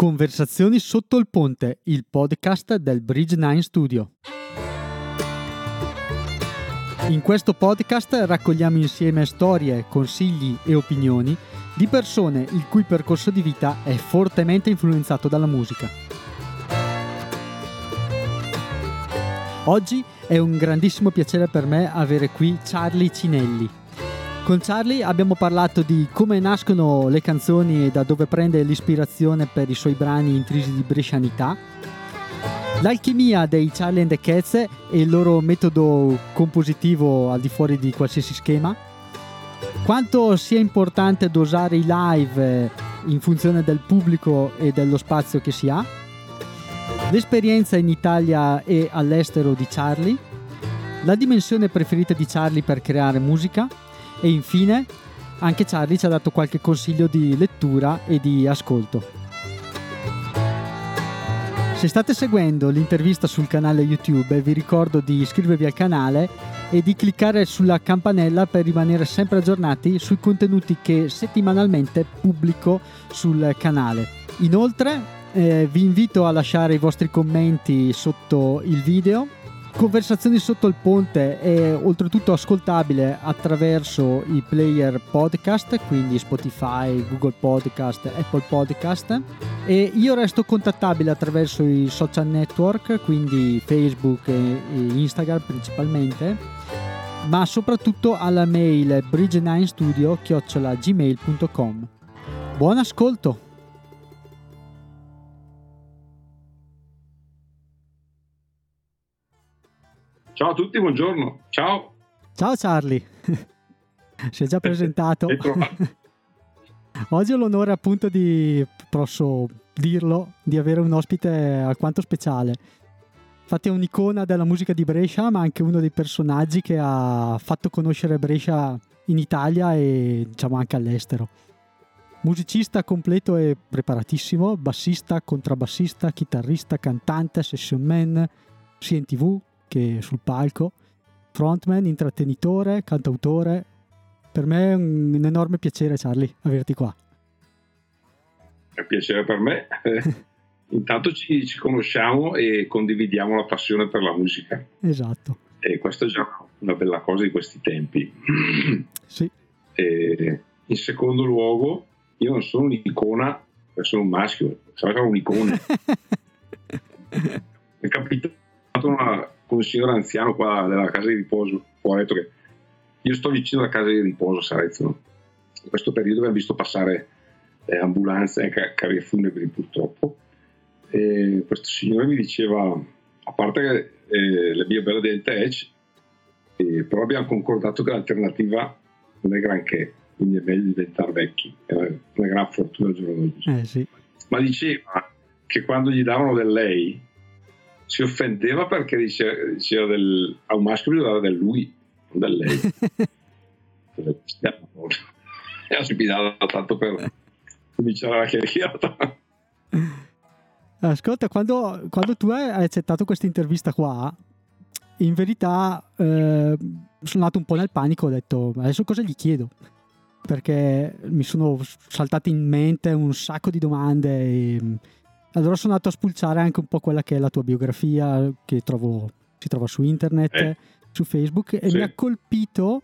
Conversazioni sotto il ponte, il podcast del Bridge 9 Studio. In questo podcast raccogliamo insieme storie, consigli e opinioni di persone il cui percorso di vita è fortemente influenzato dalla musica. Oggi è un grandissimo piacere per me avere qui Charlie Cinelli. Con Charlie abbiamo parlato di come nascono le canzoni e da dove prende l'ispirazione per i suoi brani intrisi di brescianità, l'alchimia dei Charlie and the Cats e il loro metodo compositivo al di fuori di qualsiasi schema, quanto sia importante dosare i live in funzione del pubblico e dello spazio che si ha, l'esperienza in Italia e all'estero di Charlie, la dimensione preferita di Charlie per creare musica e infine anche Charlie ci ha dato qualche consiglio di lettura e di ascolto. Se state seguendo l'intervista sul canale YouTube vi ricordo di iscrivervi al canale e di cliccare sulla campanella per rimanere sempre aggiornati sui contenuti che settimanalmente pubblico sul canale. Inoltre eh, vi invito a lasciare i vostri commenti sotto il video Conversazioni sotto il ponte è oltretutto ascoltabile attraverso i player podcast, quindi Spotify, Google Podcast, Apple Podcast e io resto contattabile attraverso i social network, quindi Facebook e Instagram principalmente, ma soprattutto alla mail bridge9studio@gmail.com. Buon ascolto! Ciao a tutti, buongiorno. Ciao. Ciao Charlie. si è già presentato. Oggi ho l'onore appunto di, posso dirlo, di avere un ospite alquanto speciale. Infatti è un'icona della musica di Brescia, ma anche uno dei personaggi che ha fatto conoscere Brescia in Italia e diciamo anche all'estero. Musicista completo e preparatissimo, bassista, contrabbassista, chitarrista, cantante, session man, sia in tv, che sul palco, frontman, intrattenitore, cantautore. Per me è un, enorme piacere, Charlie, averti qua. È un piacere per me. Intanto ci, ci, conosciamo e condividiamo la passione per la musica. Esatto. E questa è già una bella cosa di questi tempi. Sì. E in secondo luogo, io non sono un'icona, sono un maschio, sono un'icona. è capitato una, con un signore anziano qua della casa di riposo. Ho detto che io sto vicino alla casa di riposo a Sarezzo. In questo periodo abbiamo visto passare eh, ambulanze e carri funebri purtroppo. E questo signore mi diceva, a parte che eh, le mie belle del Tech, eh, però abbiamo concordato che l'alternativa non è granché, quindi è meglio diventare vecchi. È una, una gran fortuna al giorno d'oggi. Eh, sì. Ma diceva che quando gli davano del lei, si offendeva perché diceva, diceva del, a un maschio bisogna del lui, non del lei. e ha spinato tanto per cominciare la chiacchierata. Ascolta, quando, quando, tu hai accettato questa intervista qua, in verità eh, sono andato un po' nel panico, ho detto adesso cosa gli chiedo? Perché mi sono saltate in mente un sacco di domande e allora sono andato a spulciare anche un po' quella che è la tua biografia, che trovo, si trova su internet, eh. su Facebook, e sì. mi ha colpito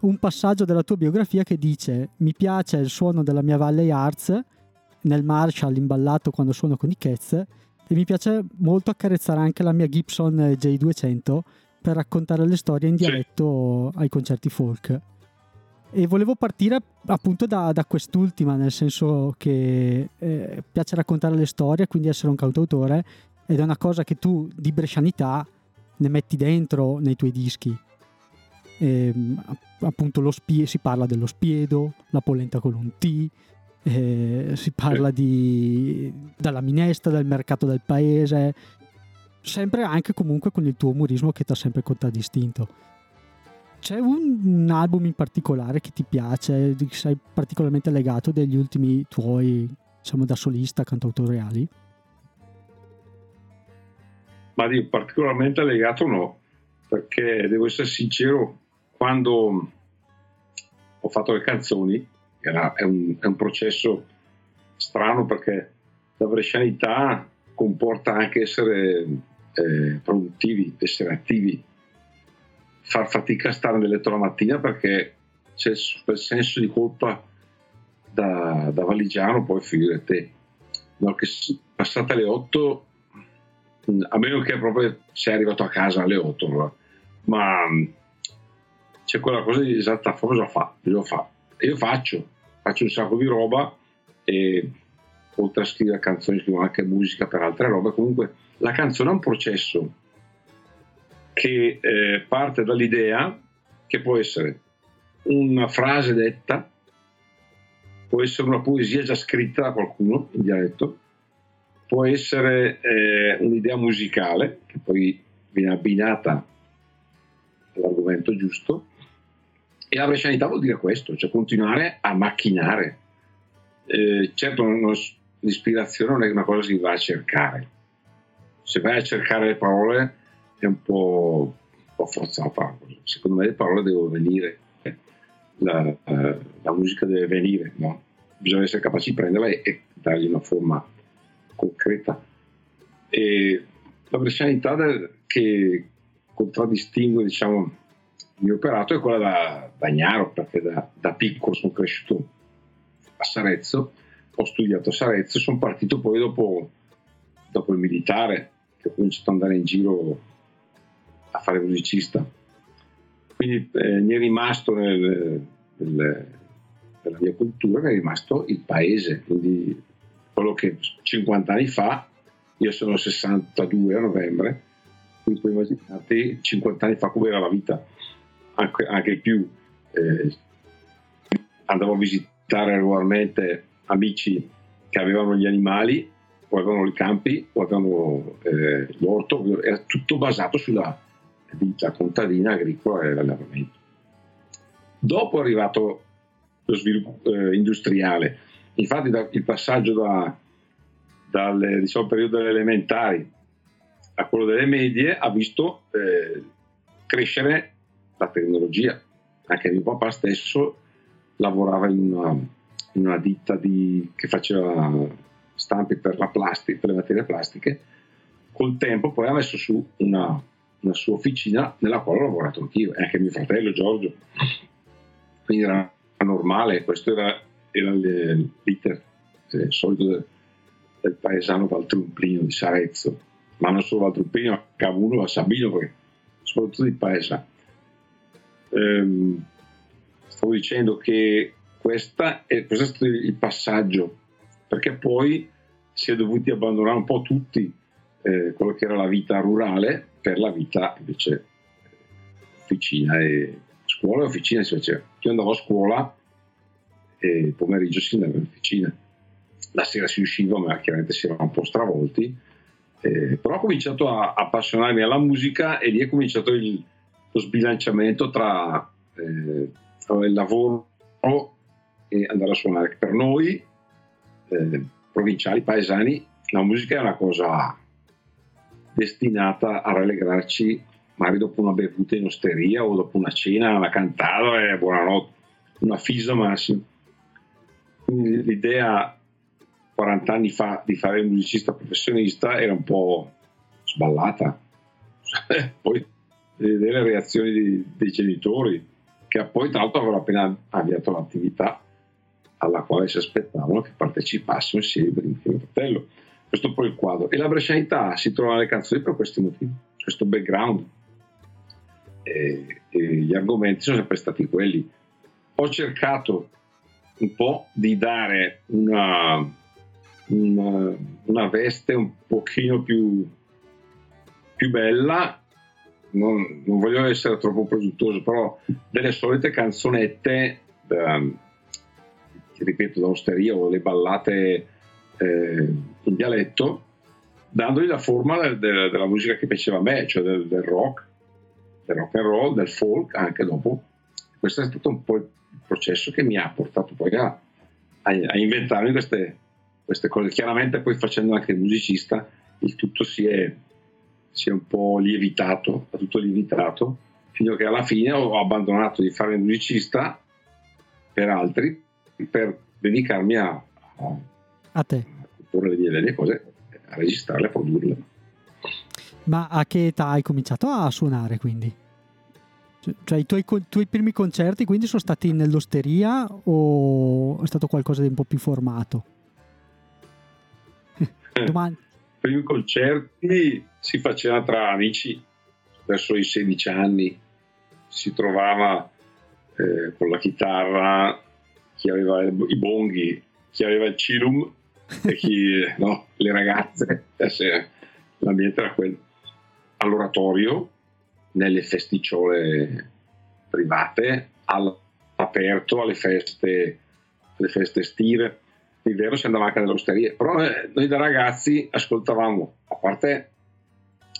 un passaggio della tua biografia che dice mi piace il suono della mia Valley Arts nel Marshall imballato quando suono con i Cats e mi piace molto accarezzare anche la mia Gibson J200 per raccontare le storie in dialetto sì. ai concerti folk. E volevo partire appunto da, da quest'ultima, nel senso che eh, piace raccontare le storie, quindi essere un cantautore, ed è una cosa che tu di brescianità ne metti dentro nei tuoi dischi. E, ehm, appunto lo spie, si parla dello spiedo, la polenta con un T, eh, si parla di, della minestra, del mercato del paese, sempre anche comunque con il tuo umorismo che ti ha sempre contraddistinto. C'è un, un, album in particolare che ti piace, di cui sei particolarmente legato degli ultimi tuoi, diciamo, da solista, cantautoriali? Ma di particolarmente legato no, perché devo essere sincero, quando ho fatto le canzoni, era, è, un, è un processo strano perché la brescianità comporta anche essere eh, produttivi, essere attivi, far fatica a stare nel letto la mattina perché c'è quel senso di colpa da, da valigiano, poi figurate, no, che passate le 8, a meno che proprio sei arrivato a casa alle 8, ma c'è quella cosa di esatta cosa fa, lo fa. E io faccio, faccio un sacco di roba e oltre a scrivere canzoni scrivo anche musica per altre robe, comunque la canzone è un processo che eh, parte dall'idea che può essere una frase detta, può essere una poesia già scritta da qualcuno in dialetto, può essere eh, un'idea musicale che poi viene abbinata all'argomento giusto e la brescianità vuol dire questo, cioè continuare a macchinare. Eh, certo non, l'ispirazione non è una cosa che si va a cercare, se vai a cercare le parole è un po', un po forzata, secondo me le parole devono venire la, uh, la musica deve venire, no? bisogna essere capaci di prenderla e, e dargli una forma concreta. E la brescianità che contraddistingue diciamo, il mio operato è quella da, da Gnaro, perché da, da, piccolo sono cresciuto a Sarezzo, ho studiato a Sarezzo e sono partito poi dopo, dopo il militare, che ho cominciato ad andare in giro a fare musicista quindi eh, mi è rimasto nel, nel, nella mia cultura, mi è rimasto il paese, quindi quello che 50 anni fa, io sono 62 a novembre, quindi puoi immaginarti 50 anni fa come era la vita, anche, anche più. Eh, andavo a visitare regolarmente amici che avevano gli animali o avevano i campi o avevano eh, l'orto, era tutto basato sulla vita contadina, agricola e l'allevamento. Dopo è arrivato lo sviluppo eh, industriale, infatti da, il passaggio da, dal diciamo, periodo delle elementari a quello delle medie ha visto eh, crescere la tecnologia. Anche mio papà stesso lavorava in una, in una ditta di, che faceva stampi per la plastica, per le materie plastiche. Col tempo poi ha messo su una, una sua officina nella quale ho lavorato anch'io e anche mio fratello Giorgio. Quindi era normale, questo era, era l'iter eh, solito del, del, paesano Valtrumplino di Sarezzo, ma non solo Valtrumplino, a Cavuno, a Sabino, perché soprattutto di paesano. Ehm, stavo dicendo che questa è, questo è stato il passaggio, perché poi si è dovuti abbandonare un po' tutti eh, quello che era la vita rurale per la vita invece officina e scuola e officina si faceva. Io andavo a scuola e il pomeriggio si andava in officina. La sera si usciva, ma chiaramente si erano un po' stravolti. Eh, però ho cominciato a appassionarmi alla musica e lì è cominciato il, lo sbilanciamento tra, eh, tra il lavoro e andare a suonare. Per noi, eh, provinciali, paesani, la musica è una cosa destinata a rallegrarci magari dopo una bevuta in osteria o dopo una cena, una cantata e buonanotte, una fisa massima. Quindi l'idea 40 anni fa di fare il musicista professionista era un po' sballata. poi vedere le reazioni di, dei genitori, che poi tra l'altro avevano appena avviato l'attività alla quale si aspettavano che partecipassero insieme con mio fratello questo poi il quadro. E la brescianità si trova nelle canzoni per questi motivi, questo background. E, e gli argomenti sono sempre stati quelli. Ho cercato un po' di dare una, una, una veste un pochino più, più bella, non, non, voglio essere troppo presuntuoso, però delle solite canzonette, da, ripeto, da osteria o le ballate eh, in dialetto, dandogli la forma del, del, della musica che piaceva a me, cioè del, del, rock, del rock and roll, del folk anche dopo. Questo è stato un po' il processo che mi ha portato poi a, a, a inventarmi queste, queste, cose. Chiaramente poi facendo anche il musicista il tutto si è, si è un po' lievitato, ha tutto lievitato, fino a che alla fine ho abbandonato di fare il musicista per altri per dedicarmi a a te. porre le mie cose, a registrarle, a produrle. Ma a che età hai cominciato a suonare quindi? Cioè, cioè i tuoi, tuoi, primi concerti quindi sono stati nell'osteria o è stato qualcosa di un po' più formato? Domani. I primi concerti si facevano tra amici verso i 16 anni, si trovava eh, con la chitarra chi aveva i bonghi, chi aveva il cilum e chi no, le ragazze, eh, l'ambiente era quello. All'oratorio, nelle festicciole private, all'aperto, alle feste, alle feste estive. Di vero si andava anche nelle osterie, però eh, noi da ragazzi ascoltavamo, a parte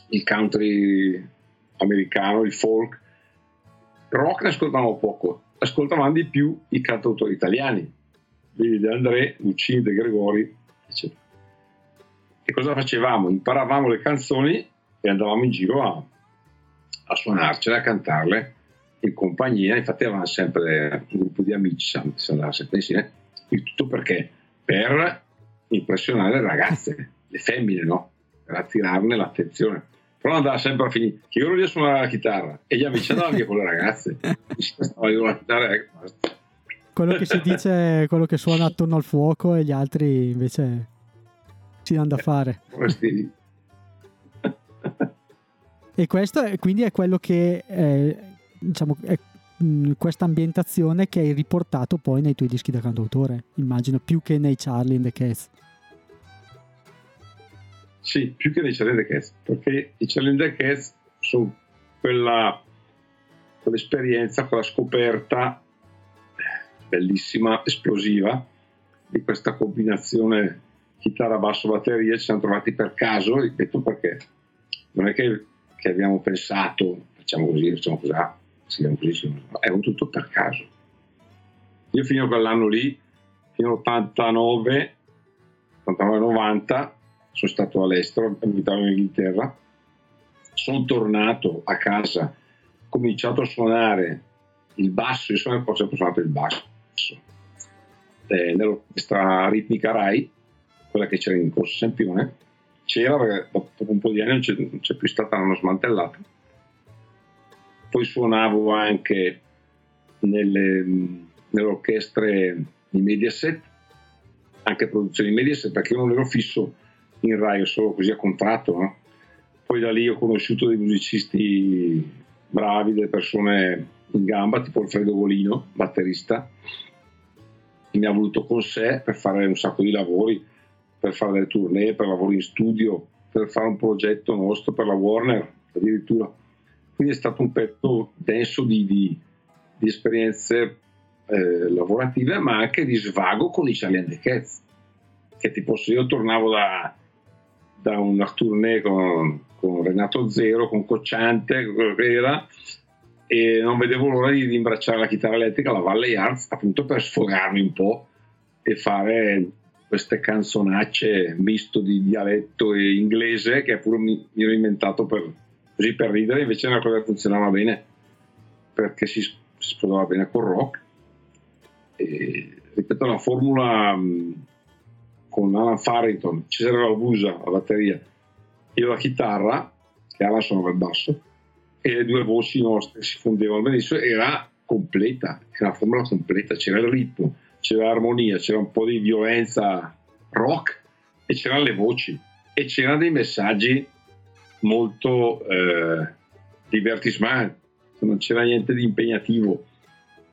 il country americano, il folk, rock ne ascoltavamo poco, ascoltavamo di più i cantautori italiani, Vivi De André, Guccini, De Gregori, eccetera. E cosa facevamo? Imparavamo le canzoni e andavamo in giro a, a suonarcele, a cantarle in compagnia. Infatti avevamo sempre un gruppo di amici, si andava sempre insieme. Il tutto perché? Per impressionare le ragazze, le femmine, no? Per attirarne l'attenzione. Però andava sempre a finire che io ero lì a suonare la chitarra e gli amici andavano via con le ragazze. Stavano con la chitarra e basta quello che si dice quello che suona attorno al fuoco e gli altri invece si danno da fare. e questo è, quindi è quello che è, diciamo è questa ambientazione che hai riportato poi nei tuoi dischi da cantautore, immagino, più che nei Charlie and the Cats. Sì, più che nei Charlie and the Cats, perché i Charlie and the Cats sono quella, quell'esperienza, quella scoperta bellissima, esplosiva, di questa combinazione chitarra, basso, batteria, ci siamo trovati per caso, ripeto perché non è che, che abbiamo pensato, facciamo così, facciamo così, siamo così, è un tutto per caso. Io fino a quell'anno lì, fino all'89, 89-90, sono stato all'estero, abitavo in Inghilterra, sono tornato a casa, ho cominciato a suonare il basso, io sono sempre suonato il basso, eh, nell'orchestra ritmica RAI, quella che c'era in Corso Sempione, c'era perché dopo un po' di anni non c'è, non c'è più stata, l'hanno smantellata. Poi suonavo anche nelle, nelle orchestre di Mediaset, anche produzioni Mediaset, perché io non ero fisso in Rai, solo così a contratto. No? Poi da lì ho conosciuto dei musicisti bravi, delle persone in gamba, tipo Alfredo Volino, batterista, mi ha voluto con sé per fare un sacco di lavori, per fare delle tournée, per lavori in studio, per fare un progetto nostro per la Warner addirittura. Quindi è stato un pezzo denso di, di, di esperienze eh, lavorative, ma anche di svago con i the Cats. Che tipo se io tornavo da, da una tournée con, con Renato Zero, con Cocciante, quello che era, e non vedevo l'ora di rimbracciare la chitarra elettrica alla Valley Arts appunto per sfogarmi un po' e fare queste canzonacce misto di dialetto e inglese che pure mi, mi ero inventato per, così per ridere invece è una cosa che funzionava bene perché si, si sposava bene col rock. E, ripeto la formula con Alan Farrington Cesare Valbusa la batteria io la chitarra che Alan suonava il basso e le due voci nostre si fondevano benissimo, era completa, era una formula completa, c'era il ritmo, c'era l'armonia, c'era un po' di violenza rock e c'erano le voci e c'erano dei messaggi molto eh, divertismanti, non c'era niente di impegnativo.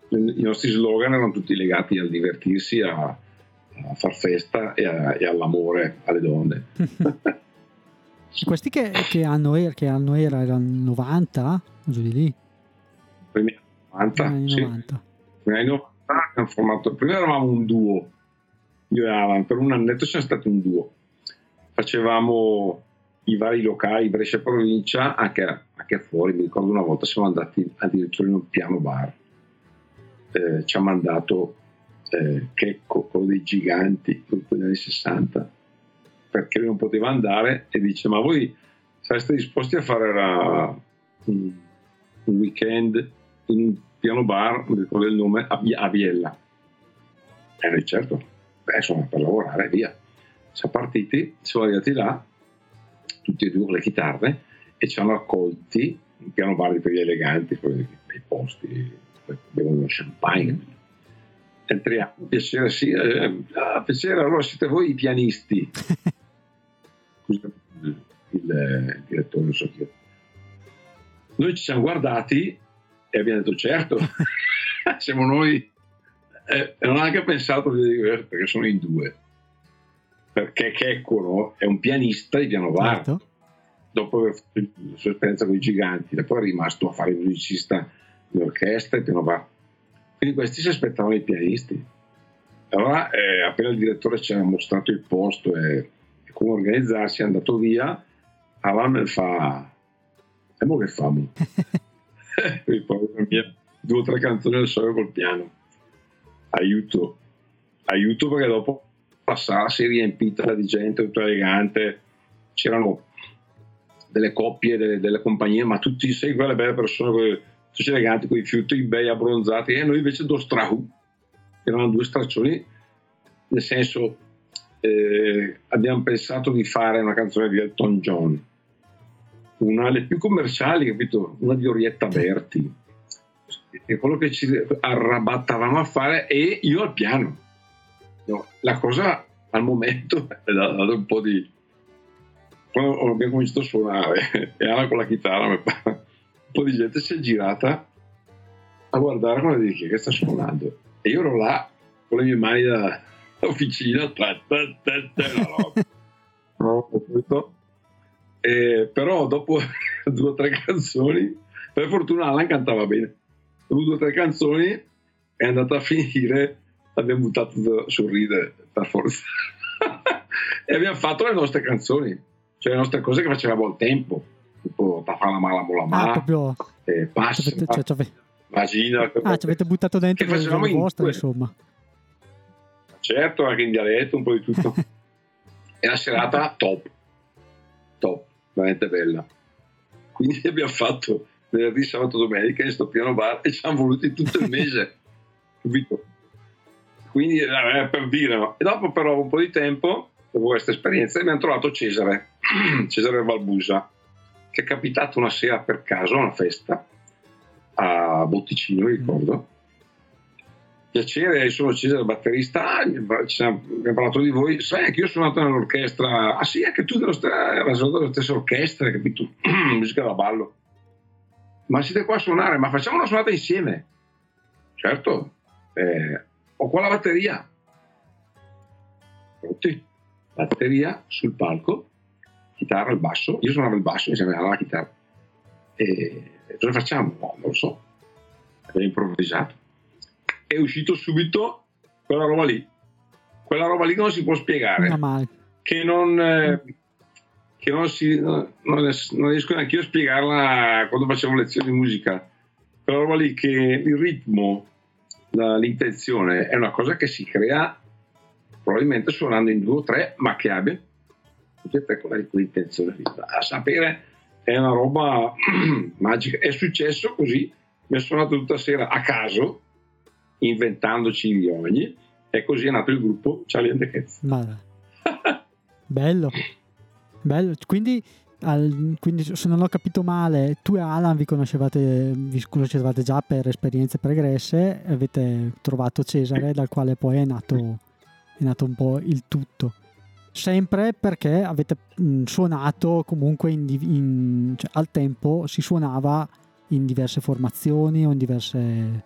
I nostri slogan erano tutti legati al divertirsi, a, a far festa e, a, e all'amore alle donne. Questi che, che, anno era, che anno era? Erano 90? Giù di lì? Primi 90, anni sì. 90. Primi anni 90 abbiamo formato, prima eravamo un duo, io e Alan, per un annetto siamo stati un duo. Facevamo i vari locali, Brescia provincia, anche, anche fuori, mi ricordo una volta siamo andati addirittura in un piano bar. Eh, ci ha mandato eh, Checco, quello dei giganti, negli anni 60 perché lui non poteva andare e dice ma voi sareste disposti a fare la, un, weekend in un piano bar, non ricordo il nome, a, a Biella. E noi certo, beh insomma per lavorare via. siamo partiti, siamo arrivati là, tutti e due con le chitarre, e ci hanno accolti un piano bar per gli eleganti, poi nei posti, bevono champagne. Entriamo, piacere, sì, eh, ah, piacere, allora siete voi i pianisti. direttore, non so chi. Noi ci siamo guardati e abbiamo detto certo, siamo noi. E non ho neanche pensato di perché sono in due. Perché Checco è un pianista di piano. Certo dopo aver fatto la sua esperienza con i giganti, dopo è rimasto a fare il musicista in orchestra e piano bar. Quindi questi si aspettavano i pianisti. Allora, eh, appena il direttore ci ha mostrato il posto e, e come organizzarsi, è andato via. Alan fa: mo che famo? e poi mia, due o tre canzoni al solo col piano. Aiuto, aiuto perché dopo la sala si è riempita di gente tutta elegante. C'erano delle coppie, delle, delle compagnie, ma tutti, sei quelle belle persone, tutti eleganti, con i fiuti bei abbronzati, e noi invece do strahu, erano due straccioni, nel senso eh, abbiamo pensato di fare una canzone di Elton John, una delle più commerciali, capito? Una di Orietta Berti. È quello che ci arrabattavamo a fare e io al piano. No, la cosa al momento è dato un po' di, quando abbiamo cominciato a suonare e Anna con la chitarra, un po' di gente si è girata a guardare come dire che sta suonando. E io ero là con le mie mani da, officina, tra, no, no, e, però dopo due o tre canzoni, per fortuna Alan cantava bene, dopo due o tre canzoni è andata a finire, l'abbiamo buttato a sorridere per forza. e abbiamo fatto le nostre canzoni cioè le nostre cose che facevamo al tempo, tipo Tafala Mala Mola Mala, ah, proprio... eh, Passa, cioè, cioè, Vagina. Ah, ci avete buttato dentro in vostra, insomma. Certo, anche in dialetto, un po' di tutto. e la serata top, top, veramente bella. Quindi abbiamo fatto venerdì, sabato, domenica in sto piano bar e ci hanno voluti tutto il mese, capito? Quindi eh, per dire, no? E dopo però un po' di tempo dopo questa esperienza, abbiamo trovato Cesare, Cesare Valbusa, che è capitato una sera per caso a una festa a Botticino, mi ricordo. Piacere, sono Cesare, batterista. Ah, abbiamo parlato di voi. Sai, anche io sono andato nell'orchestra. Ah, sì, anche tu dello st- della stessa orchestra, capito? Musica da ballo. Ma siete qua a suonare, ma facciamo una suonata insieme. Certo, eh, ho qua la batteria. Pronti? batteria sul palco, chitarra al basso, io suonavo il basso insieme alla chitarra. E cosa facciamo? No, non lo so. Abbiamo improvvisato. È uscito subito quella roba lì. Quella roba lì non si può spiegare. Che non, eh, che non, si, non, non riesco neanche io a spiegarla quando facevo lezioni di musica. Quella roba lì che il ritmo, la, l'intenzione è una cosa che si crea probabilmente suonando in due o tre, ma che abbia tutte e tre con quell'intenzione A sapere è una roba magica. È successo così, mi ha suonato tutta sera a caso, inventandoci gli ogni, e così è nato il gruppo Charlie and the Cats. Bello. Bello. Quindi, al, quindi, se non ho capito male, tu e Alan vi conoscevate, vi conoscevate già per esperienze pregresse, avete trovato Cesare, dal quale poi è nato è nato un po' il tutto. Sempre perché avete mh, suonato comunque in, in, cioè, al tempo si suonava in diverse formazioni o in diverse...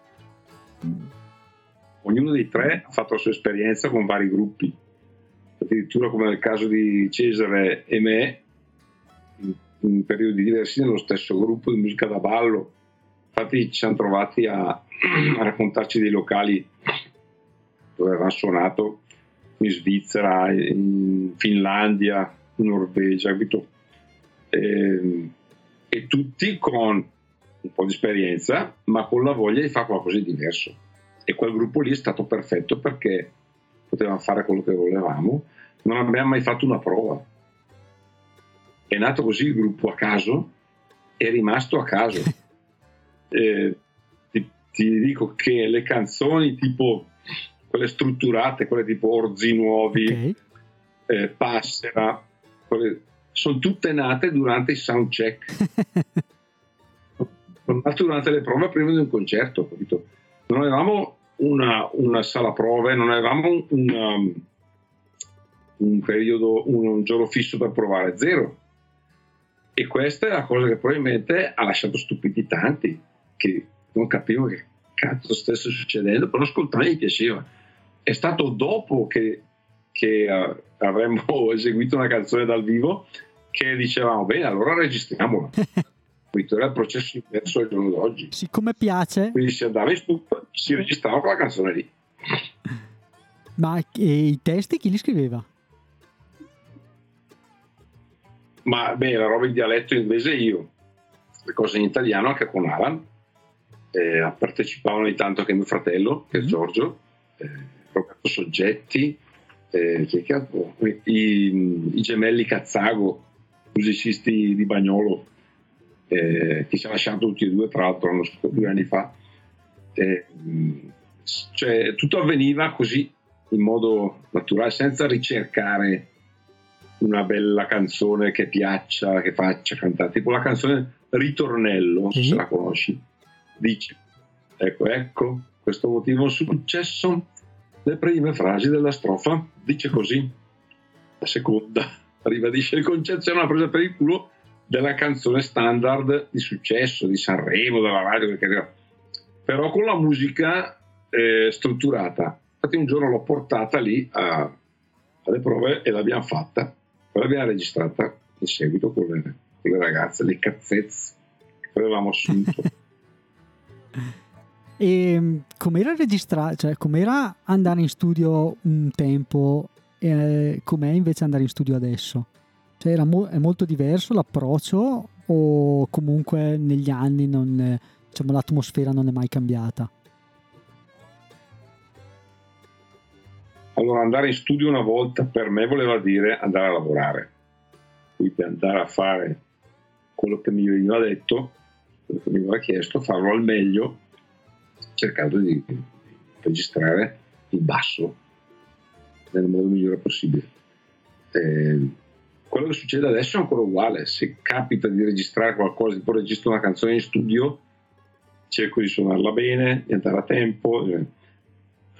Ognuno dei tre ha fatto la sua esperienza con vari gruppi, addirittura come nel caso di Cesare e me, in, in periodi diversi nello stesso gruppo di musica da ballo. Infatti ci siamo trovati a, a raccontarci dei locali dove avevamo suonato in Svizzera, in Finlandia, in Norvegia, capito? E, ehm, e tutti con un po' di esperienza, ma con la voglia di fare qualcosa di diverso. E quel gruppo lì è stato perfetto perché potevamo fare quello che volevamo, non abbiamo mai fatto una prova. È nato così il gruppo a caso, è rimasto a caso. Eh, ti, ti, dico che le canzoni tipo quelle strutturate, quelle tipo orzi nuovi, okay. eh, Passera, sono tutte nate durante i sound check. sono nate durante le prove prima di un concerto, capito? Non avevamo una, una sala prove, non avevamo un, um, un periodo, un, un giorno fisso per provare, zero. E questa è la cosa che probabilmente ha lasciato stupiti tanti, che non capivano che cazzo stesse succedendo, però ascoltare gli piaceva. È stato dopo che, che uh, avremmo eseguito una canzone dal vivo che dicevamo, bene, allora registriamola. Questo era il processo inverso al giorno d'oggi. Siccome piace... Quindi si andava in studio, si registrava quella canzone lì. Ma i testi chi li scriveva? Ma beh, la roba in dialetto inglese io, le cose in italiano anche con Alan. Eh, partecipavano di tanto anche mio fratello, che è mm. Giorgio, eh, Roberto Soggetti, eh, i, i, gemelli Cazzago, musicisti di Bagnolo, eh, che ci ha lasciato tutti e due, tra l'altro, due anni fa. Eh, cioè, tutto avveniva così, in modo naturale, senza ricercare una bella canzone che piaccia, che faccia cantare, tipo la canzone Ritornello, mm-hmm. se la conosci, dice, ecco, ecco, questo motivo successo, le prime frasi della strofa, dice così, la seconda ribadisce il concetto, è una presa per il culo della canzone standard di successo di Sanremo, della radio, però con la musica eh, strutturata. Infatti un giorno l'ho portata lì a, alle prove e l'abbiamo fatta poi l'abbiamo registrata in seguito con le, con le ragazze, le cazzezze che avevamo assunto. e mm, com'era registrare, cioè com'era andare in studio un tempo e com'è invece andare in studio adesso? Cioè mo- è molto diverso l'approccio o comunque negli anni non, diciamo, l'atmosfera non è mai cambiata? Allora andare in studio una volta per me voleva dire andare a lavorare, quindi andare a fare quello che mi veniva detto, quello che mi veniva chiesto, farlo al meglio, cercando di registrare il basso nel modo migliore possibile. Eh, quello che succede adesso è ancora uguale, se capita di registrare qualcosa, tipo registro una canzone in studio, cerco di suonarla bene, di andare a tempo. Eh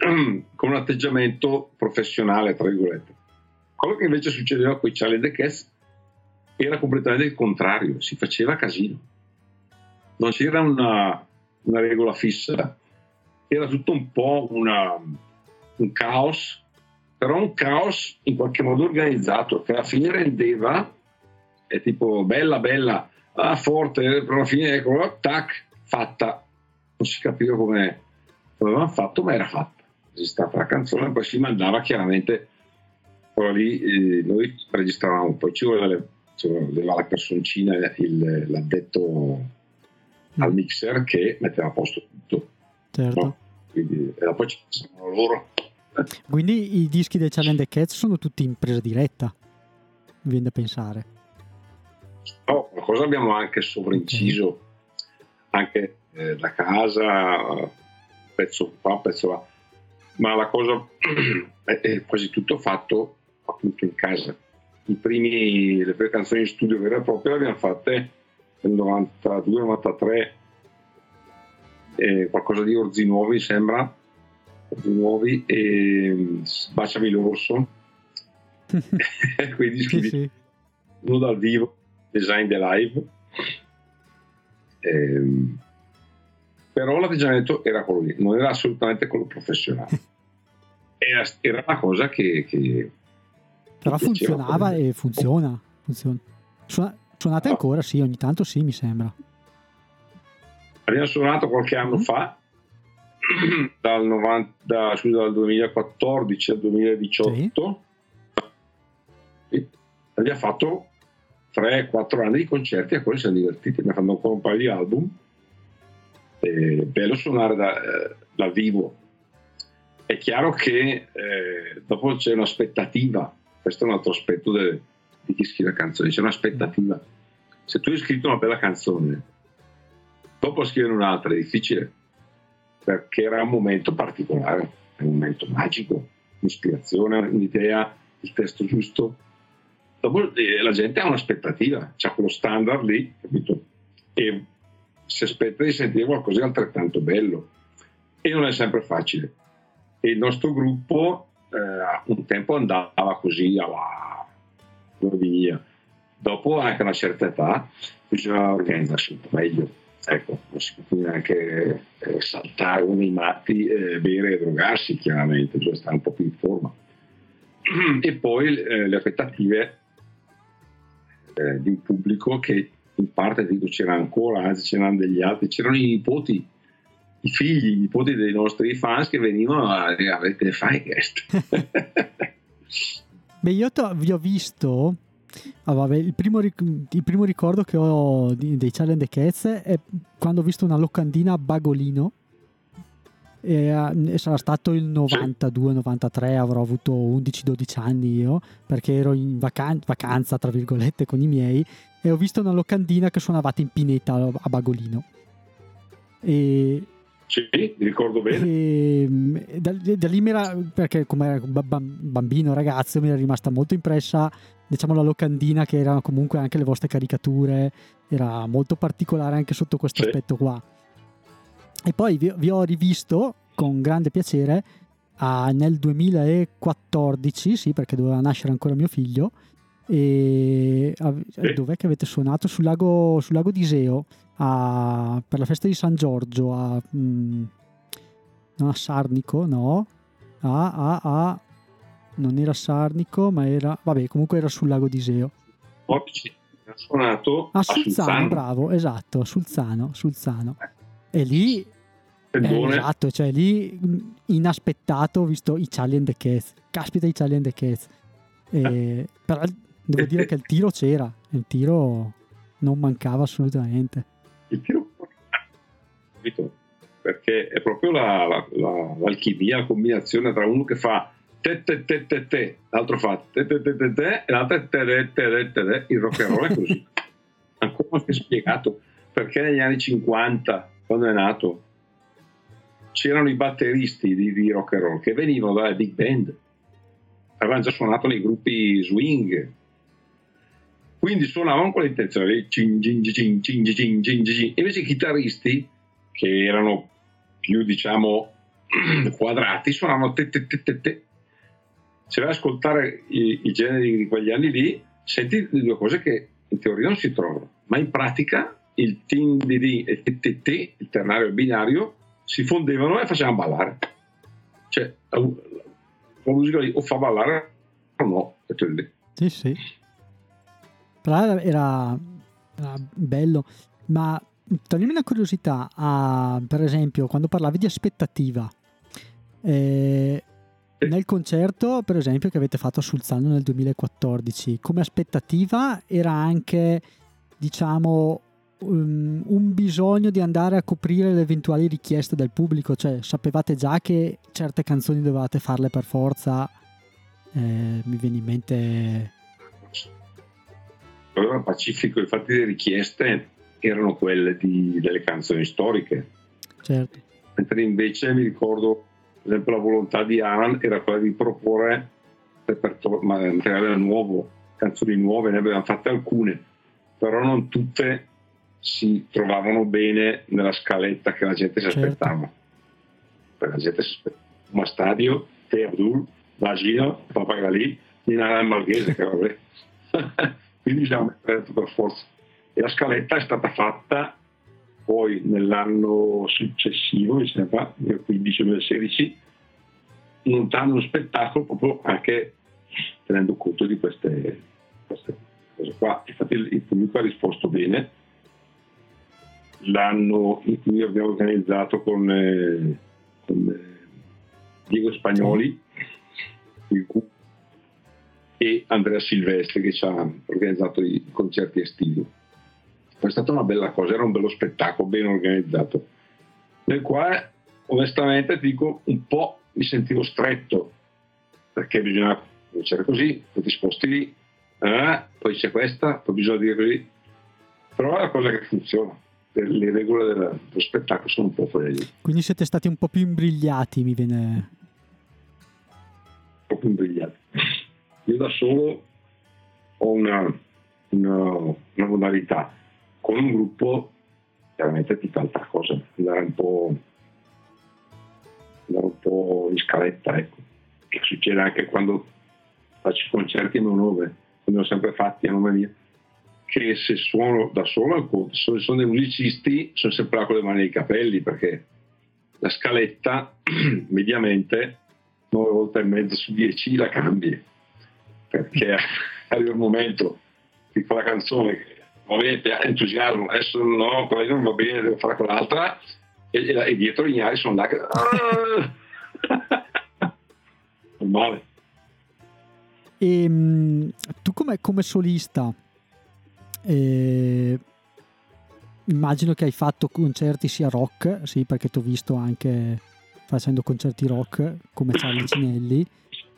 con un atteggiamento professionale, tra virgolette. Quello che invece succedeva con i Challenge the Cats era completamente il contrario, si faceva casino. Non c'era una, una regola fissa, era tutto un po' una, un caos, però un caos in qualche modo organizzato, che alla fine rendeva, è tipo bella, bella, ah, forte, però alla fine ecco, tac, fatta. Non si capiva come, avevano fatto, ma era fatta registrata la canzone, poi si mandava chiaramente, poi lì eh, noi registravamo, poi ci voleva, ci voleva la personcina, il, l'addetto mm. al mixer che metteva a posto tutto. Certo. No? Quindi, e poi ci passavano loro. Quindi i dischi dei Challenge Cats sono tutti in presa diretta, mi viene da pensare. No, qualcosa abbiamo anche sovrainciso, okay. anche eh, da casa, pezzo qua, pezzo là ma la cosa è, quasi tutto fatto appunto in casa. Primi, le prime canzoni in studio vere e proprie le abbiamo fatte nel 92-93, eh, qualcosa di Orzi Nuovi sembra, Orzi Nuovi e Baciami l'orso, quei dischi sì, sì. uno dal vivo, design the live. Eh, però l'atteggiamento era quello lì, non era assolutamente quello professionale. Era, era una cosa che... che però funzionava e funziona. funziona. Suona, suonate no. ancora? Sì, ogni tanto sì, mi sembra. Abbiamo suonato qualche anno mm. fa, dal, 90, scusa, dal 2014 al 2018. Sì. Abbiamo fatto 3-4 anni di concerti a quelli siamo divertiti, abbiamo fatto ancora un paio di album eh, bello suonare da, eh, dal vivo. È chiaro che eh, dopo c'è un'aspettativa, questo è un altro aspetto de, di chi scrive canzoni, c'è un'aspettativa. Se tu hai scritto una bella canzone, dopo scrivere un'altra è difficile, perché era un momento particolare, un momento magico, un'ispirazione, un'idea il testo giusto. Dopo eh, la gente ha un'aspettativa, c'ha quello standard lì, capito? E si aspetta di sentire qualcosa di altrettanto bello. E non è sempre facile. E il nostro gruppo eh, un tempo andava così, alla via. Dopo anche una certa età bisogna organizzarsi un po' meglio ecco, non si può neanche eh, saltare come i matti, eh, bere e drogarsi chiaramente, bisogna stare un po' più in forma. E poi eh, le aspettative eh, di un pubblico che in parte dico c'era ancora, anzi c'erano degli altri, c'erano i nipoti, i figli, i nipoti dei nostri fans che venivano a avete fai questo. Beh, io vi ho visto Ah, vabbè, il, primo ric- il, primo ricordo che ho di- dei Challenge Cats è quando ho visto una locandina a Bagolino. E, uh, sarà stato il 92-93, avrò avuto 11-12 anni io, perché ero in vacan- vacanza, tra virgolette, con i miei, e ho visto una locandina che suonavate in pineta a Bagolino. E sì, ricordo bene. E, da, da, lì mi era, perché come bambino, ragazzo, mi era rimasta molto impressa, diciamo, la locandina che erano comunque anche le vostre caricature, era molto particolare anche sotto questo sì. aspetto qua. E poi vi, vi, ho rivisto con grande piacere a, nel 2014, sì, perché doveva nascere ancora mio figlio, e sì. dov'è che avete suonato? Sul lago, sul lago d'Iseo a, per la festa di San Giorgio a, mh, mm, non a Sarnico, no, a, a, a, non era Sarnico, ma era, vabbè, comunque era sul lago d'Iseo. Oggi ha suonato a Sulzano, Sulzano, bravo, esatto, Sulzano, Sulzano. E lì eh, esatto, cioè lì inaspettato ho visto i Charlie the Cats. Caspita i Charlie the Cats. E, però devo dire che il tiro c'era, il tiro non mancava assolutamente il tiro perché è proprio la, la, la, l'alchimia, la combinazione tra uno che fa te te te te te, l'altro fa te te te te te e l'altro te te te te te, il rock and roll è così. Ancora non si è spiegato perché negli anni 50, quando è nato, c'erano i batteristi di, di rock and roll che venivano dalle big band, avevano già suonato nei gruppi swing, quindi suonavano con l'intenzione invece i chitarristi che erano più diciamo quadrati suonavano te te te te te se vai ad ascoltare i, i, generi di quegli anni lì senti due cose che in teoria non si trovano ma in pratica il di e te te il ternario binario si fondevano e facevano ballare. Cioè la, musica lì o fa ballare o no sì sì. Però era, era bello, ma toglimi una curiosità, a, per esempio, quando parlavi di aspettativa, eh, nel concerto, per esempio, che avete fatto a Sulzano nel 2014, come aspettativa era anche, diciamo, um, un bisogno di andare a coprire le eventuali richieste del pubblico, cioè sapevate già che certe canzoni dovevate farle per forza, eh, mi viene in mente problema pacifico, infatti le richieste erano quelle di, delle canzoni storiche. Certo. Mentre invece mi ricordo, la volontà di Alan era quella di proporre materiale nuovo, canzoni nuove, ne avevamo fatte alcune, però non tutte si trovavano bene nella scaletta che la gente si certo. aspettava. Perché la gente si aspettava. Ma stadio, te Abdul, Basino, Papagalì, Nina Marghese, che vabbè. quindi siamo aperti per forza. E la scaletta è stata fatta poi nell'anno successivo, mi sembra, nel 15-2016, montando uno spettacolo proprio anche tenendo conto di queste, queste cose qua. Infatti il pubblico ha risposto bene. L'anno in cui abbiamo organizzato con, eh, con eh, Diego Spagnoli, e Andrea Silvestri che ci ha organizzato i concerti estivi. È stata una bella cosa, era un bello spettacolo, ben organizzato, nel quale onestamente dico un po' mi sentivo stretto, perché bisogna cominciare così, poi ti sposti lì, eh, poi c'è questa, poi bisogna dire così, però è una cosa che funziona. Le regole del, dello spettacolo sono un po' quelle. Quindi siete stati un po' più imbrigliati, mi viene. Un po' più imbrigliati io da solo ho una, una, una modalità, con un gruppo chiaramente è tutt'altra cosa, andare un po', un po' in scaletta, ecco. che succede anche quando faccio concerti a mio nome, come ho sempre fatti a nome mio, che se suono da solo conto, se sono dei musicisti sono sempre là con le mani nei capelli perché la scaletta mediamente 9 volte e mezzo su 10 la cambi perché arriva un momento che fa la canzone va bene, entusiasmo, adesso no, quella non va bene, devo fare quell'altra. E, e, e dietro gli ignari sono là che... normale e ehm, tu come, come solista eh, immagino che hai fatto concerti sia rock, sì, perché ti ho visto anche facendo concerti rock come Charlie Cinelli,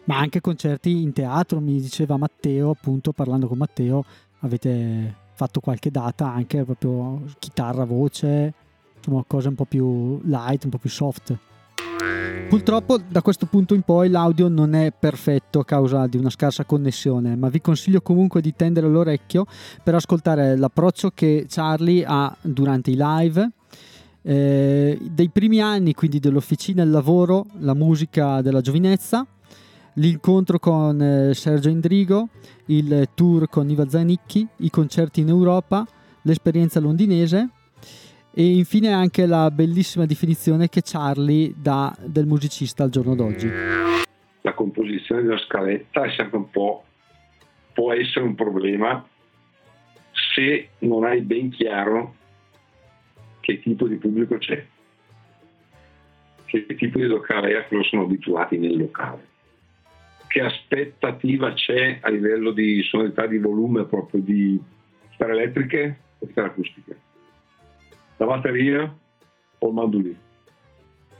ma anche concerti in teatro, mi diceva Matteo, appunto parlando con Matteo, avete fatto qualche data anche proprio chitarra, voce, insomma cose un po' più light, un po' più soft. Purtroppo da questo punto in poi l'audio non è perfetto a causa di una scarsa connessione, ma vi consiglio comunque di tendere l'orecchio per ascoltare l'approccio che Charlie ha durante i live. Eh, dei primi anni, quindi dell'officina, il lavoro, la musica della giovinezza, l'incontro con eh, Sergio Indrigo, il tour con Iva Zanicchi, i concerti in Europa, l'esperienza londinese e infine anche la bellissima definizione che Charlie dà del musicista al giorno d'oggi. La composizione una scaletta è sempre un po' può essere un problema se non hai ben chiaro che tipo di pubblico c'è, che tipo di locale è a cui sono abituati nel locale, che aspettativa c'è a livello di sonorità di volume proprio di chitarre elettriche o chitarre acustiche la batteria o il mandolino.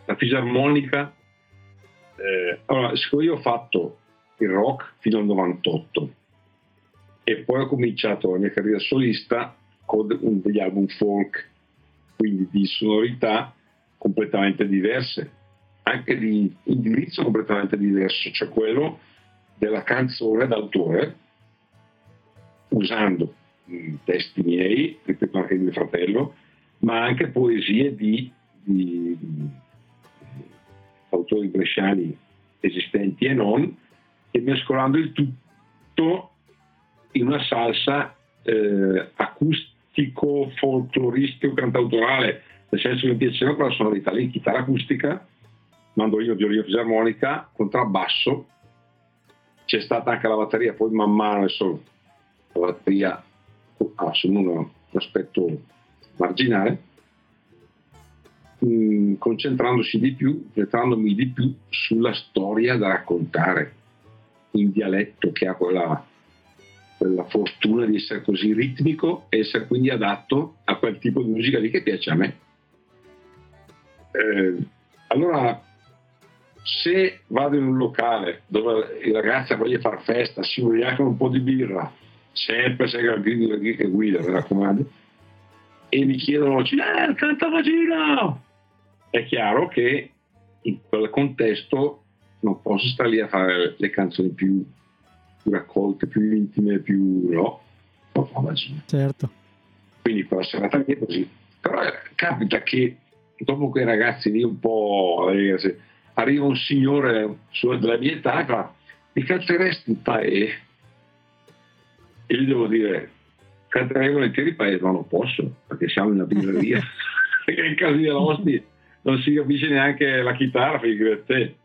La fisarmonica, eh, allora, siccome io ho fatto il rock fino al 98 e poi ho cominciato la mia carriera solista con degli album folk, quindi di sonorità completamente diverse, anche di indirizzo completamente diverso, cioè quello della canzone d'autore, usando testi miei, ripeto anche di mio fratello, ma anche poesie di, di, di autori bresciani esistenti e non, e mescolando il tutto in una salsa eh, acustico, folcloristico, cantautorale, nel senso che mi piaceva quella sonorità lì, chitarra acustica, mandolino, violino, fisarmonica, contrabbasso, c'è stata anche la batteria, poi man mano adesso la batteria ha assunto un aspetto marginale, mm, concentrandosi di più, concentrandomi di più sulla storia da raccontare in dialetto che ha quella, quella fortuna di essere così ritmico e essere quindi adatto a quel tipo di musica lì che piace a me. Eh, allora, se vado in un locale dove i ragazzi vogliono fare festa, si ubriacano un po' di birra, sempre segue il grido che guida, mi raccomando, e mi chiedono eh, canta vagina? È chiaro che in quel contesto non posso stare lì a fare le canzoni più, più raccolte, più intime, più no, non fa vagina. Certo. Quindi quella serata lì è così. Però eh, capita che dopo quei ragazzi lì un po' ragazzi, arriva un signore della mia età e fa mi canteresti un paese e gli devo dire canterei volentieri paese, ma non posso, perché siamo in una birreria. perché in caso di Rosti non si capisce neanche la chitarra, figurati te.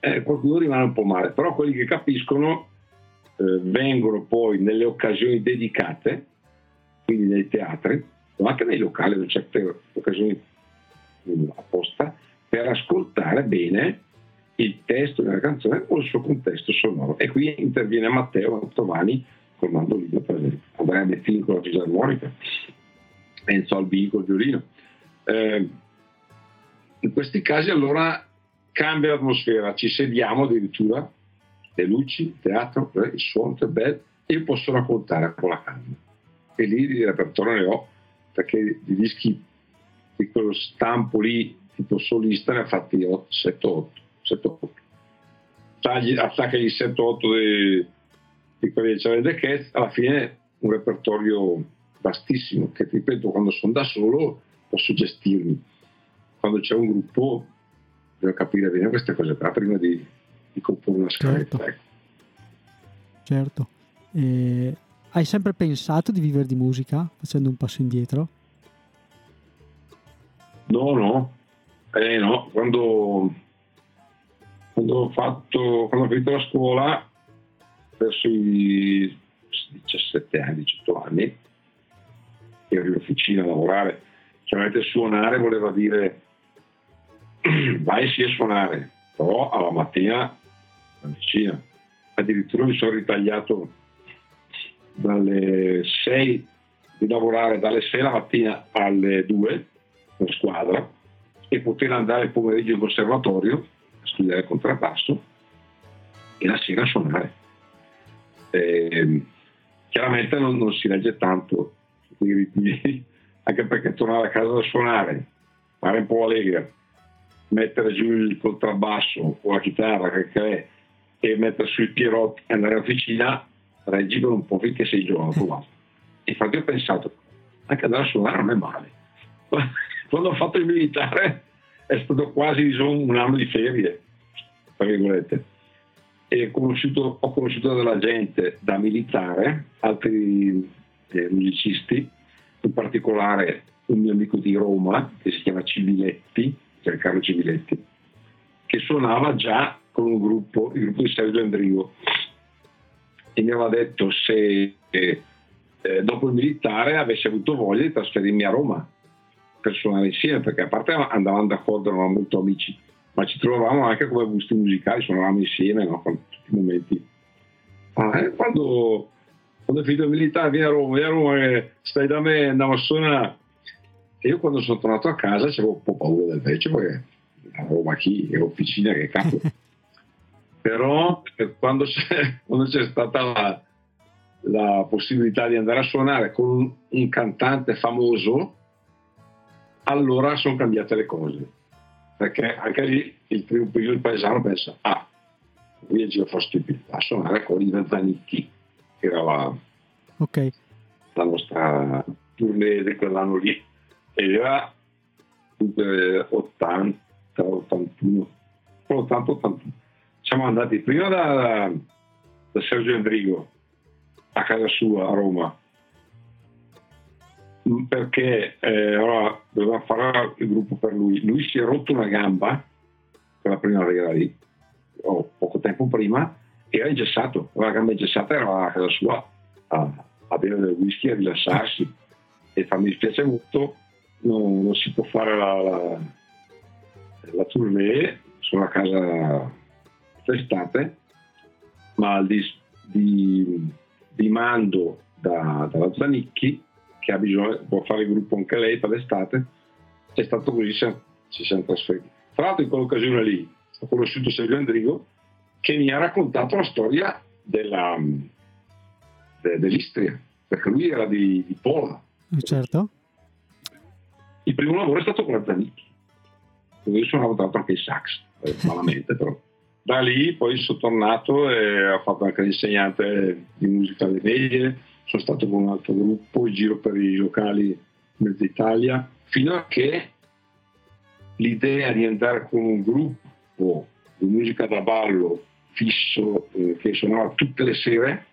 Eh, qualcuno rimane un po' male, però quelli che capiscono eh, vengono poi nelle occasioni dedicate, quindi nei teatri, o anche nei locali, in certe occasioni apposta, per ascoltare bene il testo della canzone o il suo contesto sonoro. E qui interviene Matteo Antovani col mandolino, per esempio, Andrea Bettini con la fisarmonica, Enzo Albini col violino. Eh, in questi casi allora cambia l'atmosfera, ci sediamo addirittura, le luci, il teatro, il suono è bello, io posso raccontare con la calma. E lì di repertorio ne ho, perché di dischi di quello stampo lì, tipo solista, ne ha fatti 7-8. Tagli, attacca gli 7-8 dei di quelli di Charlie Cats, alla fine un repertorio vastissimo, che ripeto, quando sono da solo posso gestirmi. Quando c'è un gruppo devo capire bene queste cose qua prima di, di comporre una scaletta. Certo. Ecco. certo. E hai sempre pensato di vivere di musica facendo un passo indietro? No, no, eh, no. Quando, quando ho fatto, quando ho finito la scuola, verso i 17 anni, 18 anni, ero in officina a lavorare. Chiaramente suonare voleva dire vai sì a suonare, però alla mattina in officina. Addirittura mi sono ritagliato dalle 6 di lavorare dalle 6 la mattina alle 2 per squadra e poter andare il pomeriggio in conservatorio a studiare contrabbasso e la sera a suonare. E, ehm, chiaramente non, non, si legge tanto i ritmi, anche perché tornare a casa da suonare, fare un po' allegra, mettere giù il contrabbasso o la chitarra che è e mettere sui pierotti e andare in officina reggi per un po' finché sei giovane. Infatti ho pensato, anche andare a suonare non è male. Quando ho fatto il militare è stato quasi un anno di ferie, tra virgolette. E conosciuto, ho conosciuto della gente da militare, altri eh, musicisti, in particolare un mio amico di Roma che si chiama Civiletti, cioè Carlo Civiletti, che suonava già con un gruppo, il gruppo di Sergio Endrigo e mi aveva detto se eh, dopo il militare avessi avuto voglia di trasferirmi a Roma per suonare insieme, perché a parte andavamo d'accordo, eravamo molto amici, ma ci trovavamo anche come gusti musicali, suonavamo insieme no? tutti i momenti. Ah, quando, quando è finito il militare, vieni a Roma, vieni a Roma, stai da me, andiamo a suonare. E io quando sono tornato a casa avevo un po' paura del vecchio, perché a Roma chi, è officina, che capo. però eh, quando c'è, quando c'è stata la, la, possibilità di andare a suonare con un, un cantante famoso, allora sono cambiate le cose. Perché anche lì il primo periodo il paesano pensa, ah, qui è giro fa stupidità, a suonare con i Zanicchi, che era la, okay. la nostra tournée di quell'anno lì. Ed era 80, 81, 80, 81 siamo andati prima da, da Sergio Endrigo a casa sua a Roma perché eh, allora doveva fare il gruppo per lui. Lui si è rotto una gamba per la primavera lì, o poco tempo prima, e era ingessato, la gamba ingessata era a casa sua a, a bere del whisky, a rilassarsi. E fa, mi dispiace molto, non, non si può fare la, la, la tournée, sono a casa quest'estate, ma di, di, di mando da, dalla Zanicchi, che ha bisogno, può fare il gruppo anche lei per l'estate, è stato così, ci siamo trasferiti. Tra l'altro in quell'occasione lì ho conosciuto Sergio Andrigo che mi ha raccontato la storia della, de, dell'Istria, perché lui era di, di Pola. Eh, certo. Il primo lavoro è stato con la Zanicchi, dove io suonavo l'altro anche il sax, eh, malamente però da lì poi sono tornato e ho fatto anche l'insegnante di musica alle medie, sono stato con un altro gruppo in giro per i locali mezza Italia, fino a che l'idea di andare con un gruppo di musica da ballo fisso eh, che suonava tutte le sere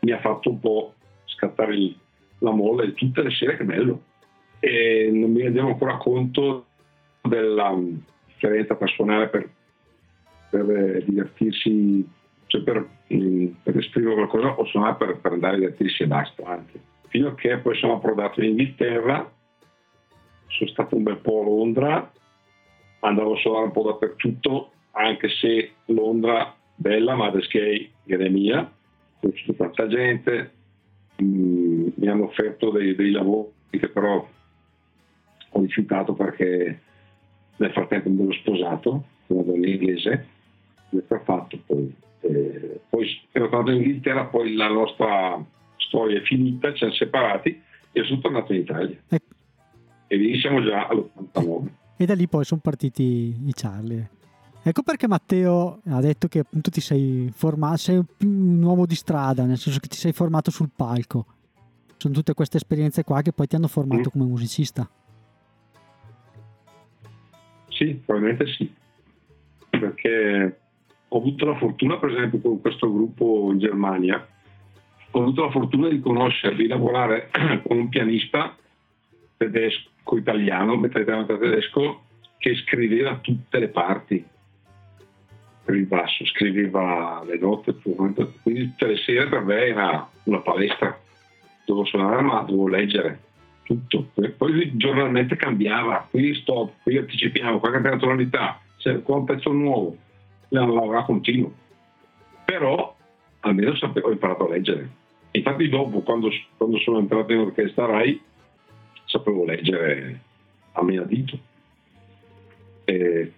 mi ha fatto un po' scattare il, la molla di tutte le sere, che bello. E non mi rendevo ancora conto della differenza per suonare per per eh, divertirsi, cioè per, mm, per, esprimere qualcosa o suonare per, per andare a divertirsi e basta anche. Fino a che poi sono approdato in Inghilterra, sono stato un bel po' a Londra, andavo a suonare un po' dappertutto, anche se Londra bella, ma da skate è mia, conosciuto tanta gente, mh, mm, mi hanno offerto dei, dei lavori che però ho rifiutato perché nel frattempo mi ero sposato con una donna inglese ha fatto poi. Eh, poi ero tornato in Inghilterra, poi la nostra storia è finita, ci siamo separati e sono tornato in Italia. Eh. E lì siamo già all'89. E da lì poi sono partiti i Charlie. Ecco perché Matteo ha detto che appunto ti sei formato, sei un uomo di strada, nel senso che ti sei formato sul palco. Sono tutte queste esperienze qua che poi ti hanno formato mm. come musicista. Sì, probabilmente sì. Perché ho avuto la fortuna, per esempio, con questo gruppo in Germania, ho avuto la fortuna di conoscere, di lavorare con un pianista tedesco, italiano, metà italiano e tedesco, che scriveva tutte le parti per il basso, scriveva le note, quindi tutte le sere per me era una palestra, dovevo suonare ma dovevo leggere tutto, poi giornalmente cambiava, qui stop, qui anticipiamo, qua cambiamo tonalità, c'è qua un pezzo nuovo, lavora continuo, però almeno ho imparato a leggere. Infatti dopo, quando, quando sono entrato in orchestra RAI, sapevo leggere a mia dito. Eh,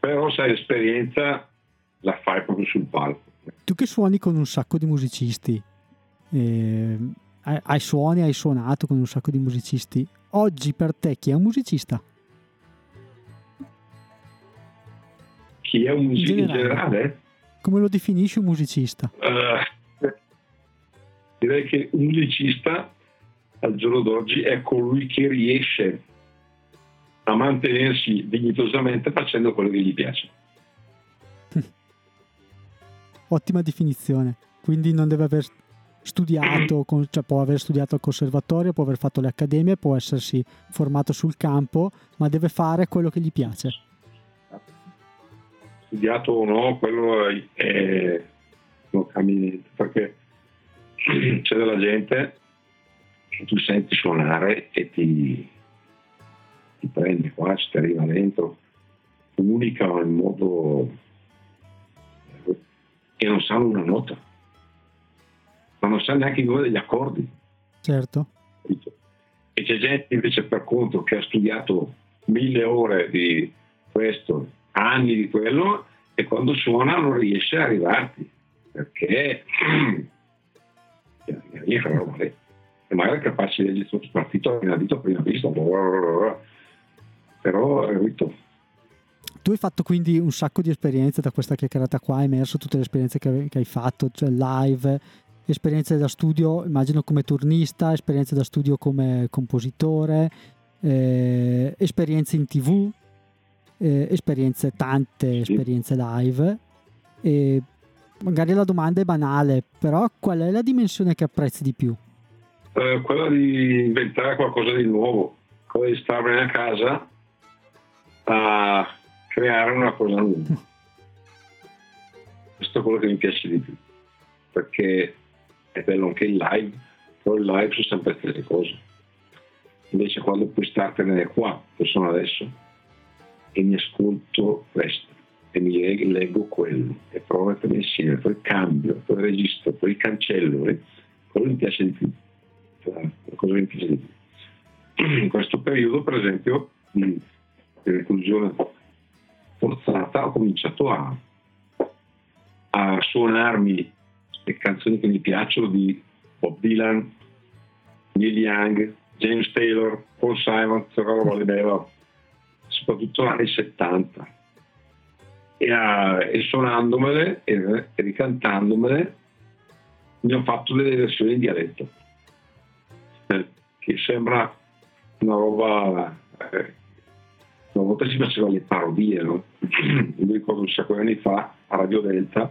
però sai, l'esperienza la fai proprio sul palco. Tu che suoni con un sacco di musicisti, eh, hai suoni, hai suonato con un sacco di musicisti, oggi per te chi è un musicista? Chi è un musicista in generale? In generale? Come lo definisci un musicista? Uh, direi che un musicista al giorno d'oggi è colui che riesce a mantenersi dignitosamente facendo quello che gli piace. Ottima definizione. Quindi non deve aver studiato, cioè può aver studiato al conservatorio, può aver fatto le accademie, può essersi formato sul campo, ma deve fare quello che gli piace. Studiato o no, quello è, non cambia niente, perché c'è della gente che tu senti suonare e ti, ti prende qua, ci ti arriva dentro, comunica in modo e non sanno una nota, ma non sanno neanche il nome degli accordi. Certo. E c'è gente invece per conto che ha studiato mille ore di questo, anni di quello, e quando suona non riesce a arrivarti, perché e magari è capace di leggere tutto partito appena dito appena visto, però è rito tu hai fatto quindi un sacco di esperienze da questa chiacchierata qua, hai emerso tutte le esperienze che hai fatto, cioè live, esperienze da studio, immagino come turnista, esperienze da studio come compositore, eh, esperienze in tv, eh, esperienze, tante esperienze live. E magari la domanda è banale, però qual è la dimensione che apprezzi di più? Eh, quella di inventare qualcosa di nuovo, quella di starmene a casa a creare una cosa nuova. Questo è quello che mi piace di più, perché è bello anche il live, però il live sono sempre le cose. Invece quando puoi startene qua, che sono adesso, e mi ascolto questo, e mi leggo quello, e provo a mettermi insieme, poi cambio, poi registro, poi cancello, e quello mi piace di più. Cioè, la cosa mi piace di più. In questo periodo, per esempio, di reclusione forzata ho cominciato a, a suonarmi le canzoni che mi piacciono di Bob Dylan, Neil Young, James Taylor, Paul Simon, roba bella, soprattutto anni 70. E, a, e suonandomele e, e ricantandomele mi ho fatto delle versioni in dialetto, eh, che sembra una roba eh, una volta si faceva le parodie, no? mi ricordo un sacco di anni fa a Radio Delta,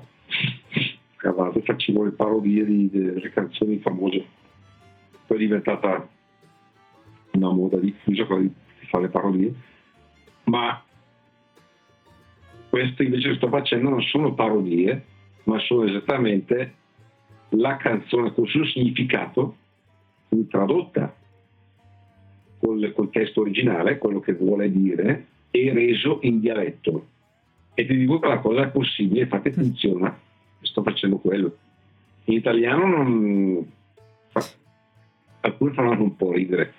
facevo le parodie di, delle canzoni famose. Poi è diventata una moda diffusa quella di fare le parodie, ma queste invece che sto facendo non sono parodie, ma sono esattamente la canzone con il suo significato, tradotta col, col testo originale, quello che vuole dire, e reso in dialetto. E ti dico che la cosa è possibile, infatti funziona, sto facendo quello. In italiano non... alcune fanno un po' ridere.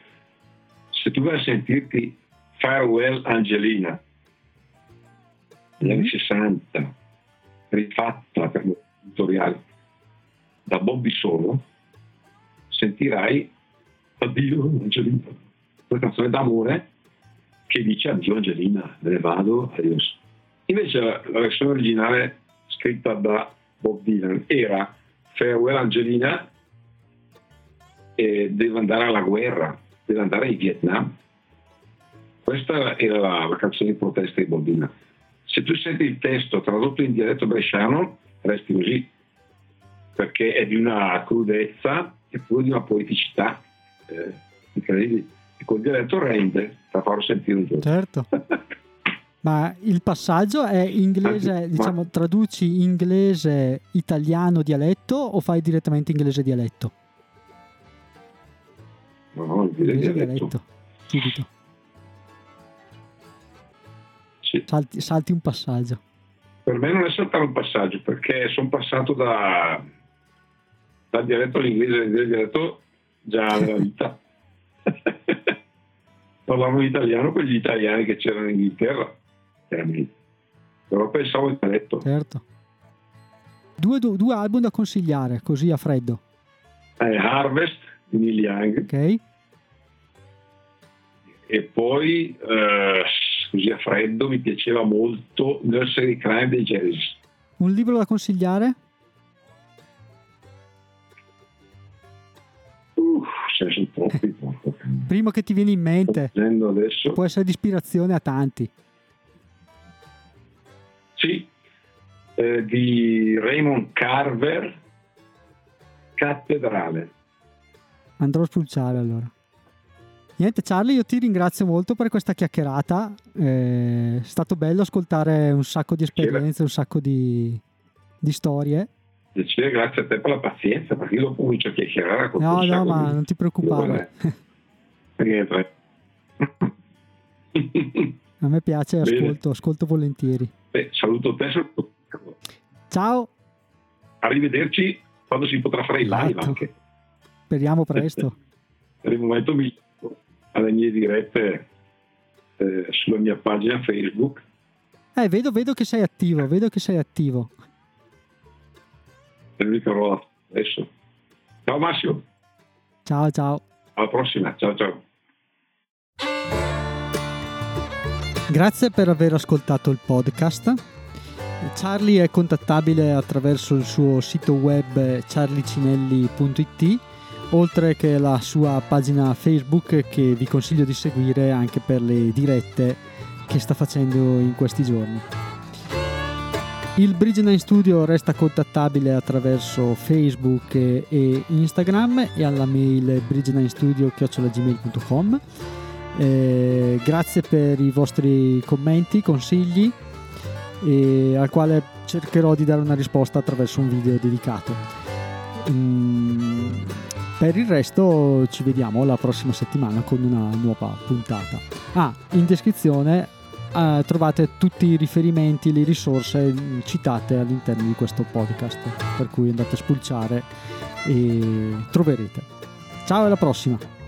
Se tu vai a sentirti Farewell Angelina, negli anni 60, mm-hmm. rifatta per editoriale da Bobby Solo, sentirai Addio Angelina una canzone d'amore che dice addio Angelina, me ne vado, adios. Invece la, la versione originale scritta da Bob Dylan era Farewell Angelina e deve andare alla guerra, deve andare in Vietnam. Questa era la, la canzone di protesta di Bob Dylan. Se tu senti il testo tradotto in dialetto bresciano, resti così, perché è di una crudezza e pure di una poeticità eh, incredibile. E col dialetto rende, fa farlo sentire un giorno. Certo. Ma il passaggio è inglese, Anzi, diciamo, ma- traduci inglese, italiano, dialetto o fai direttamente inglese, dialetto? No, no, il Inglese, dialetto. dialetto, subito. Sì. Salti, salti un passaggio. Per me non è saltare un passaggio perché sono passato da, dal dialetto all'inglese al dialetto già nella vita. Parlavamo italiano con gli italiani che c'erano in Inghilterra. Però pensavo in dialetto. Certo. Due, due- due album da consigliare, così a freddo, Eh, Harvest di Neil Young ok? e poi eh, così a freddo mi piaceva molto Nursery Crime dei Genesis. Un libro da consigliare? Uff, ce ne sono troppi. porco. Primo che ti viene in mente, può essere di ispirazione a tanti. Sì, eh, di Raymond Carver, Cattedrale. Andrò a spulciare allora. Niente Charlie, io ti ringrazio molto per questa chiacchierata. Eh, è stato bello ascoltare un sacco di esperienze, un sacco di, di storie. Piacere, grazie a te per la pazienza, perché io dopo comincio a chiacchierare con No, no, ma di- non ti preoccupare. Niente. A me piace, ascolto, ascolto volentieri. Beh, saluto te, saluto Ciao, Arrivederci quando si potrà fare il live Esatto. anche. speriamo presto. Per il momento mi alle mie dirette eh, sulla mia pagina Facebook. Eh, vedo, vedo che sei attivo, vedo che sei attivo. Te lo ricordo adesso. Ciao Massimo, Ciao, ciao. alla prossima. Ciao ciao. Grazie per aver ascoltato il podcast. Charlie è contattabile attraverso il suo sito web charlicinelli.it, oltre che la sua pagina Facebook che vi consiglio di seguire anche per le dirette che sta facendo in questi giorni. Il Bridge 9 Studio resta contattabile attraverso Facebook e Instagram e alla mail bridge9studio.gmail.com eh, grazie per i vostri commenti, consigli e al quale cercherò di dare una risposta attraverso un video dedicato. Mm, per il resto ci vediamo la prossima settimana con una nuova puntata. Ah, in descrizione eh, trovate tutti i riferimenti, le risorse citate all'interno di questo podcast, per cui andate a spulciare e troverete. Ciao e alla prossima!